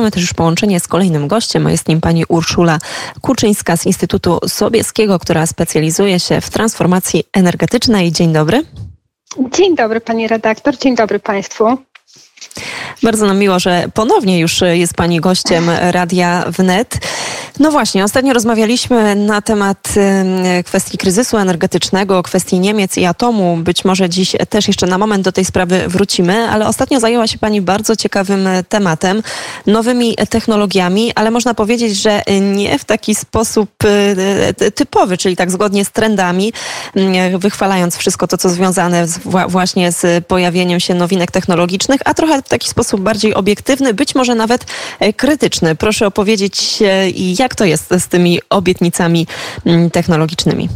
Mamy też już połączenie z kolejnym gościem, jest nim pani Urszula Kuczyńska z Instytutu Sobieskiego, która specjalizuje się w transformacji energetycznej. Dzień dobry. Dzień dobry pani redaktor, dzień dobry państwu. Bardzo nam miło, że ponownie już jest Pani gościem Radia Wnet. No właśnie, ostatnio rozmawialiśmy na temat kwestii kryzysu energetycznego, kwestii Niemiec i atomu. Być może dziś też jeszcze na moment do tej sprawy wrócimy, ale ostatnio zajęła się Pani bardzo ciekawym tematem, nowymi technologiami, ale można powiedzieć, że nie w taki sposób e, typowy, czyli tak zgodnie z trendami, wychwalając wszystko to, co związane właśnie z pojawieniem się nowinek technologicznych, a trochę w taki sposób bardziej obiektywny, być może nawet e, krytyczny. Proszę opowiedzieć, jak to jest z tymi obietnicami mm, technologicznymi.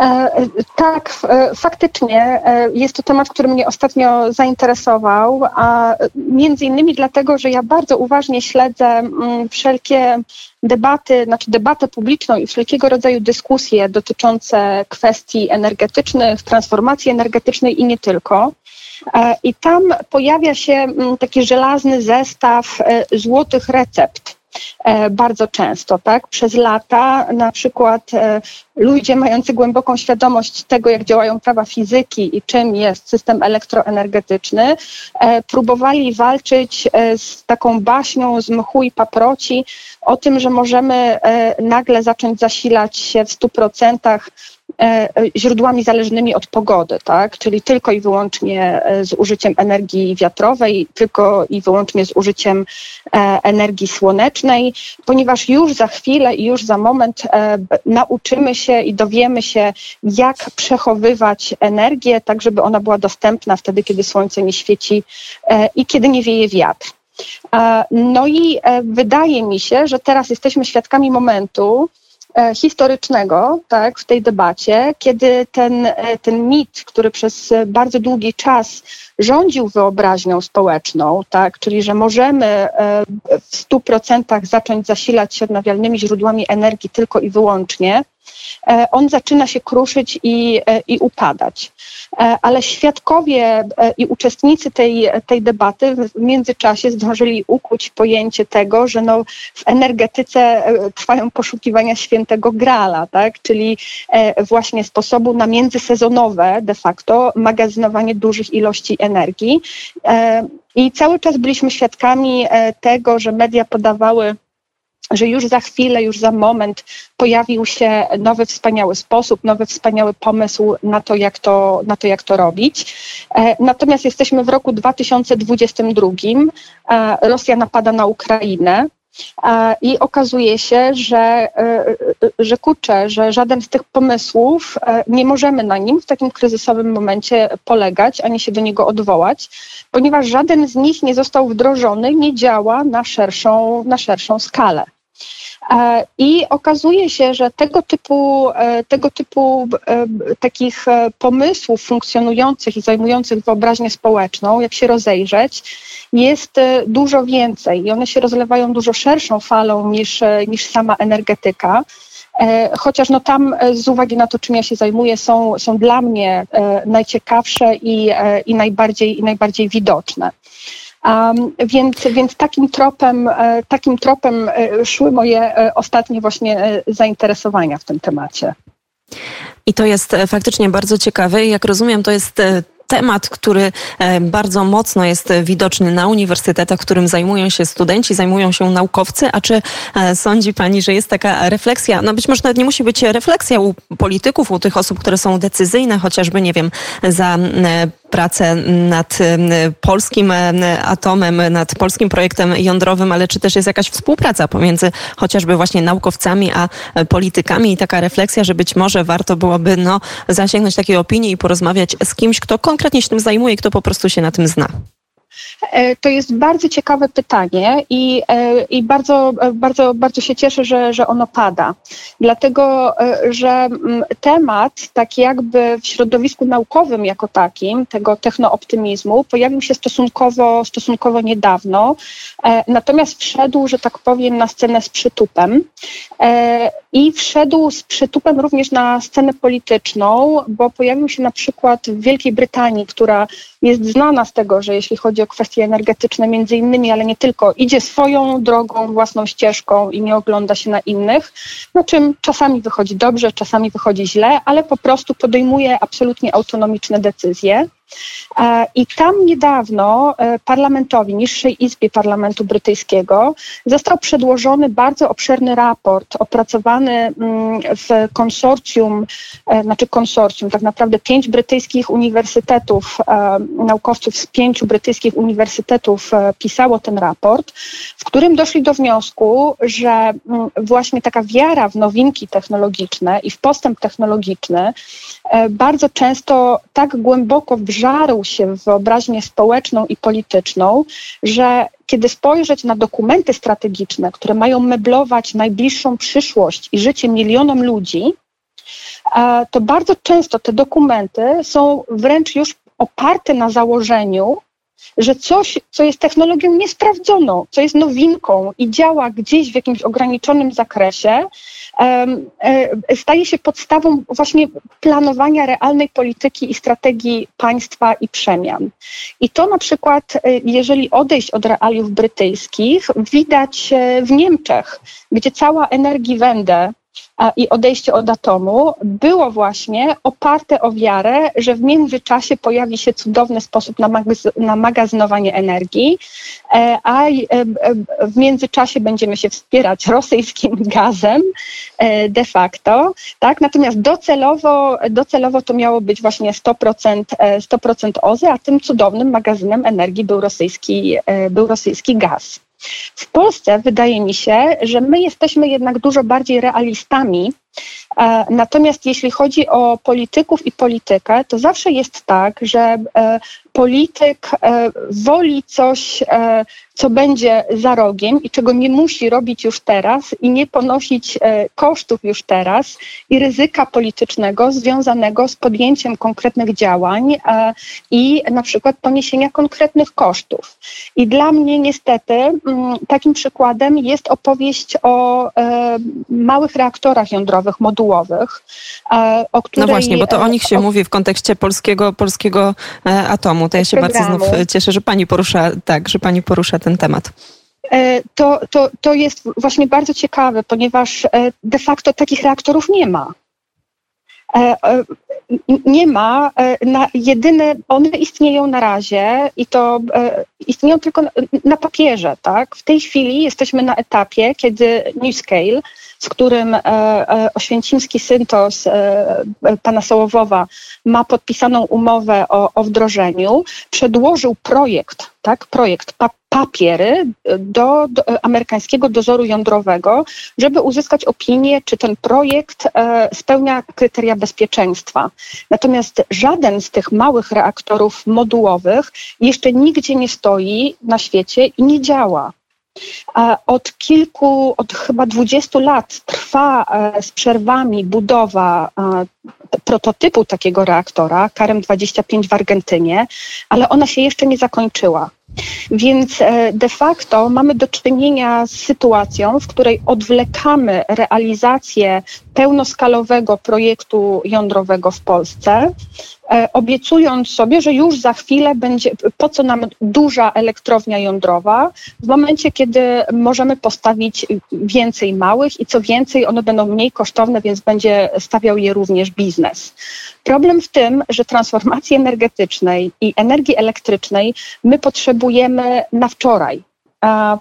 E, tak, e, faktycznie jest to temat, który mnie ostatnio zainteresował, a między innymi dlatego, że ja bardzo uważnie śledzę mm, wszelkie debaty, znaczy debatę publiczną i wszelkiego rodzaju dyskusje dotyczące kwestii energetycznych, transformacji energetycznej i nie tylko. E, I tam pojawia się mm, taki żelazny zestaw e, złotych recept e, bardzo często, tak? Przez lata na przykład ludzie mający głęboką świadomość tego, jak działają prawa fizyki i czym jest system elektroenergetyczny, próbowali walczyć z taką baśnią z mchu i paproci o tym, że możemy nagle zacząć zasilać się w stu procentach E, źródłami zależnymi od pogody, tak? czyli tylko i wyłącznie e, z użyciem energii wiatrowej, tylko i wyłącznie z użyciem e, energii słonecznej, ponieważ już za chwilę i już za moment nauczymy się i dowiemy się, jak przechowywać energię, tak żeby ona była dostępna wtedy, kiedy słońce nie świeci i kiedy nie wieje wiatr. No i wydaje mi się, że teraz jesteśmy świadkami momentu, E, historycznego tak, w tej debacie, kiedy ten, e, ten mit, który przez bardzo długi czas rządził wyobraźnią społeczną, tak, czyli że możemy e, w stu procentach zacząć zasilać się odnawialnymi źródłami energii tylko i wyłącznie, on zaczyna się kruszyć i, i upadać. Ale świadkowie i uczestnicy tej, tej debaty w międzyczasie zdążyli ukuć pojęcie tego, że no w energetyce trwają poszukiwania świętego grala, tak? czyli właśnie sposobu na międzysezonowe de facto magazynowanie dużych ilości energii. I cały czas byliśmy świadkami tego, że media podawały że już za chwilę, już za moment pojawił się nowy, wspaniały sposób, nowy, wspaniały pomysł na to, jak to, na to, jak to robić. E, natomiast jesteśmy w roku 2022. E, Rosja napada na Ukrainę. E, I okazuje się, że, że kurczę, że żaden z tych pomysłów nie możemy na nim w takim kryzysowym momencie polegać, ani się do niego odwołać, ponieważ żaden z nich nie został wdrożony, nie działa na szerszą, na szerszą skalę. E, I okazuje się, że tego typu, e, tego typu e, takich pomysłów funkcjonujących i zajmujących wyobraźnię społeczną, jak się rozejrzeć, jest dużo więcej i one się rozlewają dużo szerszą falą niż, niż sama energetyka. Chociaż no tam z uwagi na to, czym ja się zajmuję, są, są dla mnie najciekawsze i, i, najbardziej, i najbardziej widoczne. Więc, więc takim tropem, e, takim tropem e, szły moje e, ostatnie właśnie zainteresowania w tym temacie. I to jest faktycznie bardzo ciekawe. Jak rozumiem, to jest temat, który bardzo mocno jest widoczny na uniwersytetach, którym zajmują się studenci, zajmują się naukowcy. A czy sądzi Pani, że jest taka refleksja? No być może nawet nie musi być refleksja u polityków, u tych osób, które są decyzyjne, chociażby, nie wiem, za pracę nad polskim atomem, nad polskim projektem jądrowym, ale czy też jest jakaś współpraca pomiędzy chociażby właśnie naukowcami a politykami i taka refleksja, że być może warto byłoby no, zasięgnąć takiej opinii i porozmawiać z kimś, kto konkretnie się tym zajmuje, kto po prostu się na tym zna. E, to jest bardzo ciekawe pytanie i, e, i bardzo, bardzo, bardzo się cieszę, że, że ono pada. Dlatego, e, że mm, temat, tak jakby w środowisku naukowym jako takim, tego technooptymizmu, pojawił się stosunkowo, stosunkowo niedawno, natomiast wszedł, że tak powiem, na scenę z przytupem i wszedł z przytupem również na scenę polityczną, bo pojawił się na przykład w Wielkiej Brytanii, która jest znana z tego, że jeśli chodzi chodzi o kwestie energetyczne między innymi, ale nie tylko, idzie swoją drogą, własną ścieżką i nie ogląda się na innych, no czym czasami wychodzi dobrze, czasami wychodzi źle, ale po prostu podejmuje absolutnie autonomiczne decyzje. E, I tam niedawno e, parlamentowi, niższej izbie parlamentu brytyjskiego, został przedłożony bardzo obszerny raport opracowany mm, w konsorcjum, e, znaczy konsorcjum, tak naprawdę pięć brytyjskich uniwersytetów, naukowców z pięciu brytyjskich uniwersytetów pisało ten raport, w którym doszli do wniosku, że mm, właśnie taka wiara w nowinki technologiczne i w postęp technologiczny bardzo często tak głęboko wbrzmi wżarł się w wyobraźnię społeczną i polityczną, że kiedy spojrzeć na dokumenty strategiczne, które mają meblować najbliższą przyszłość i życie milionom ludzi, e, to bardzo często te dokumenty są wręcz już oparte na założeniu, że coś, co jest technologią niesprawdzoną, co jest nowinką i działa gdzieś w jakimś ograniczonym zakresie, e, staje się podstawą właśnie planowania realnej polityki i strategii państwa i przemian. I to na przykład, e, jeżeli odejść od realiów brytyjskich, widać e, w Niemczech, gdzie cała Energiewende i odejście od atomu było właśnie oparte o wiarę, że w międzyczasie pojawi się cudowny sposób na, magaz- na magazynowanie energii, e, a e, w międzyczasie będziemy się wspierać rosyjskim gazem e, de facto. Tak? Natomiast docelowo, docelowo to miało być właśnie 100%, 100% OZE, a tym cudownym magazynem energii był rosyjski, był rosyjski gaz. W Polsce wydaje mi się, że my jesteśmy jednak dużo bardziej realistami natomiast jeśli chodzi o polityków i politykę, to zawsze jest tak, że e, polityk e, woli coś, co będzie za rogiem i czego nie musi robić już teraz i nie ponosić kosztów już teraz i ryzyka politycznego związanego z podjęciem konkretnych działań i na przykład poniesienia konkretnych kosztów. I dla mnie niestety mm, takim przykładem jest opowieść o małych reaktorach jądrowych, modułowych, e, o której... No właśnie, bo to o nich się o... mówi w kontekście polskiego, polskiego e, atomu. To ja się programu. bardzo znów cieszę, że pani porusza, tak, że pani porusza ten temat. E, to, to, to jest właśnie bardzo ciekawe, ponieważ de facto takich reaktorów nie ma nie ma, na jedyne, one istnieją na razie i to istnieją tylko na papierze, tak? W tej chwili jesteśmy na etapie, kiedy NewScale z którym e, e, oświęcimski syntos e, pana Sołowowa ma podpisaną umowę o, o wdrożeniu, przedłożył projekt, tak, projekt, pa, papiery do, do, amerykańskiego dozoru jądrowego, żeby uzyskać opinię, czy ten projekt e, spełnia kryteria bezpieczeństwa. Natomiast żaden z tych małych reaktorów modułowych jeszcze nigdzie nie stoi na świecie i nie działa. Od kilku, od chyba 20 lat trwa e, z przerwami budowa e, prototypu takiego reaktora, Karem 25 w Argentynie, ale ona się jeszcze nie zakończyła. Więc e, de facto mamy do czynienia z sytuacją, w której odwlekamy realizację pełnoskalowego projektu jądrowego w Polsce, e, obiecując sobie, że już za chwilę będzie, po co nam duża elektrownia jądrowa, w momencie, kiedy możemy postawić więcej małych i co więcej, one będą mniej kosztowne, więc będzie stawiał je również biznes. Problem w tym, że transformacji energetycznej i energii elektrycznej my potrzebujemy na wczoraj.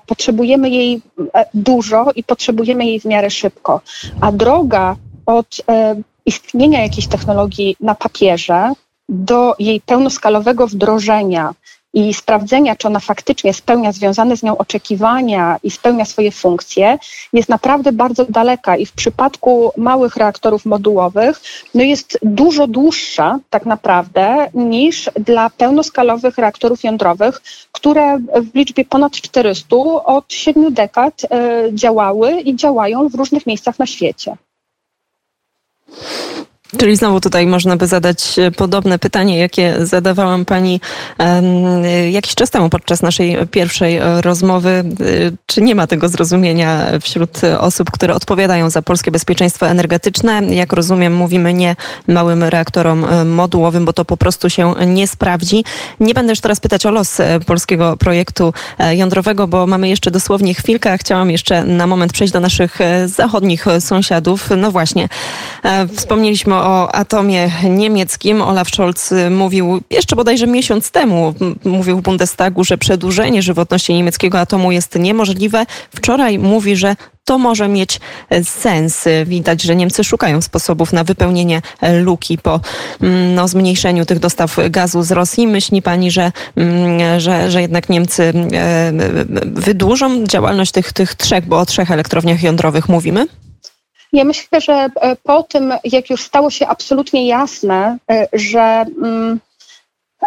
Potrzebujemy jej e, dużo i potrzebujemy jej w miarę szybko. A droga od e, istnienia jakiejś technologii na papierze do jej pełnoskalowego wdrożenia i sprawdzenia, czy ona faktycznie spełnia związane z nią oczekiwania i spełnia swoje funkcje, jest naprawdę bardzo daleka i w przypadku małych reaktorów modułowych no jest dużo dłuższa tak naprawdę niż dla pełnoskalowych reaktorów jądrowych, które w liczbie ponad 400 od siedmiu dekad y, działały i działają w różnych miejscach na świecie. Czyli znowu tutaj można by zadać e, podobne pytanie, jakie zadawałam pani jakiś czas temu podczas naszej pierwszej e, rozmowy. E, czy nie ma tego zrozumienia wśród osób, które odpowiadają za polskie bezpieczeństwo energetyczne? Jak rozumiem, mówimy nie małym reaktorom modułowym, bo to po prostu się nie sprawdzi. Nie będę już teraz pytać o los polskiego projektu jądrowego, bo mamy jeszcze dosłownie chwilkę. Chciałam jeszcze na moment przejść do naszych zachodnich sąsiadów. No właśnie, wspomnieliśmy o o atomie niemieckim. Olaf Scholz mówił jeszcze bodajże miesiąc temu, mówił w Bundestagu, że przedłużenie żywotności niemieckiego atomu jest niemożliwe. Wczoraj mówi, że to może mieć sens. Widać, że Niemcy szukają sposobów na wypełnienie luki po mm, no, zmniejszeniu tych dostaw gazu z Rosji. Myśli pani, że, mm, że, że jednak Niemcy e, wydłużą działalność tych, tych trzech, bo o trzech elektrowniach jądrowych mówimy? Ja myślę, że e, po tym, jak już stało się absolutnie jasne, e, że, mm,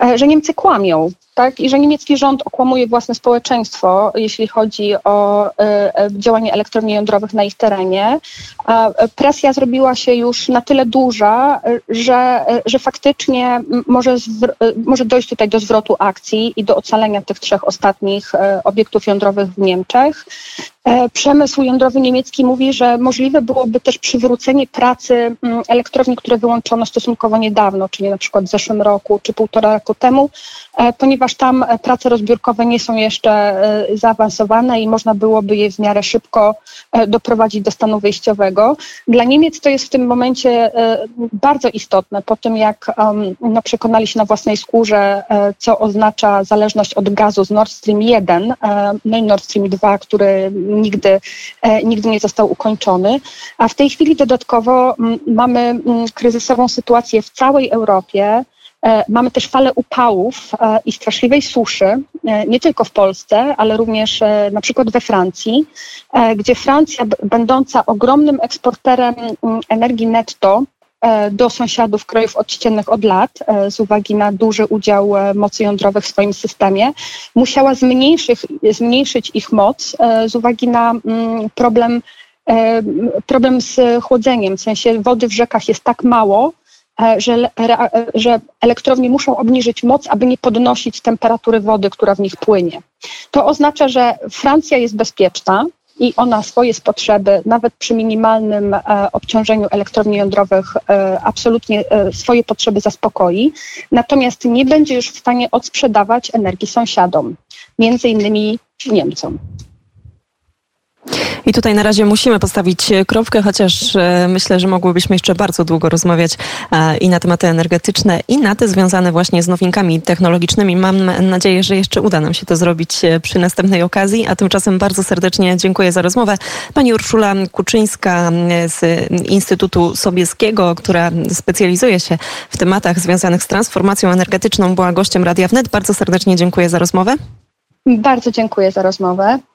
e, że Niemcy kłamią, tak? I że niemiecki rząd okłamuje własne społeczeństwo, jeśli chodzi o działanie elektrowni jądrowych na ich terenie. Presja zrobiła się już na tyle duża, że, że faktycznie może, może dojść tutaj do zwrotu akcji i do ocalenia tych trzech ostatnich obiektów jądrowych w Niemczech. E, przemysł jądrowy niemiecki mówi, że możliwe byłoby też przywrócenie pracy mm, elektrowni, które wyłączono stosunkowo niedawno, czyli na przykład w zeszłym roku czy półtora roku temu, e, ponieważ tam prace rozbiórkowe nie są jeszcze e, zaawansowane i można byłoby je w miarę szybko doprowadzić do stanu wyjściowego. Dla Niemiec to jest w tym momencie bardzo istotne, po tym jak no, przekonali się na własnej skórze, co oznacza zależność od gazu z Nord Stream 1, no i Nord Stream 2, który nigdy, e, nigdy nie został ukończony. A w tej chwili dodatkowo mamy kryzysową sytuację w całej Europie. E, mamy też falę upałów e, i straszliwej suszy, nie tylko w Polsce, ale również na przykład we Francji, gdzie Francja, będąca ogromnym eksporterem energii netto, do sąsiadów krajów odściennych od lat e, z uwagi na duży udział e, mocy jądrowych w swoim systemie, musiała zmniejszyć, zmniejszyć ich moc z uwagi na mm, problem, problem z chłodzeniem. W sensie wody w rzekach jest tak mało, że, że elektrownie muszą obniżyć moc, aby nie podnosić temperatury wody, która w nich płynie. To oznacza, że Francja jest bezpieczna, i ona swoje potrzeby, nawet przy minimalnym e, obciążeniu elektrowni jądrowych, e, absolutnie e, swoje potrzeby zaspokoi. Natomiast nie będzie już w stanie odsprzedawać energii sąsiadom, między innymi Niemcom. I tutaj na razie musimy postawić kropkę, chociaż e, myślę, że mogłybyśmy jeszcze bardzo długo rozmawiać e, i na tematy energetyczne, i na te związane właśnie z nowinkami technologicznymi. Mam nadzieję, że jeszcze uda nam się to zrobić e, przy następnej okazji, a tymczasem bardzo serdecznie dziękuję za rozmowę. Pani Urszula Kuczyńska z Instytutu Sobieskiego, która specjalizuje się w tematach związanych z transformacją energetyczną, była gościem Radia Wnet. Bardzo serdecznie dziękuję za rozmowę. Bardzo dziękuję za rozmowę.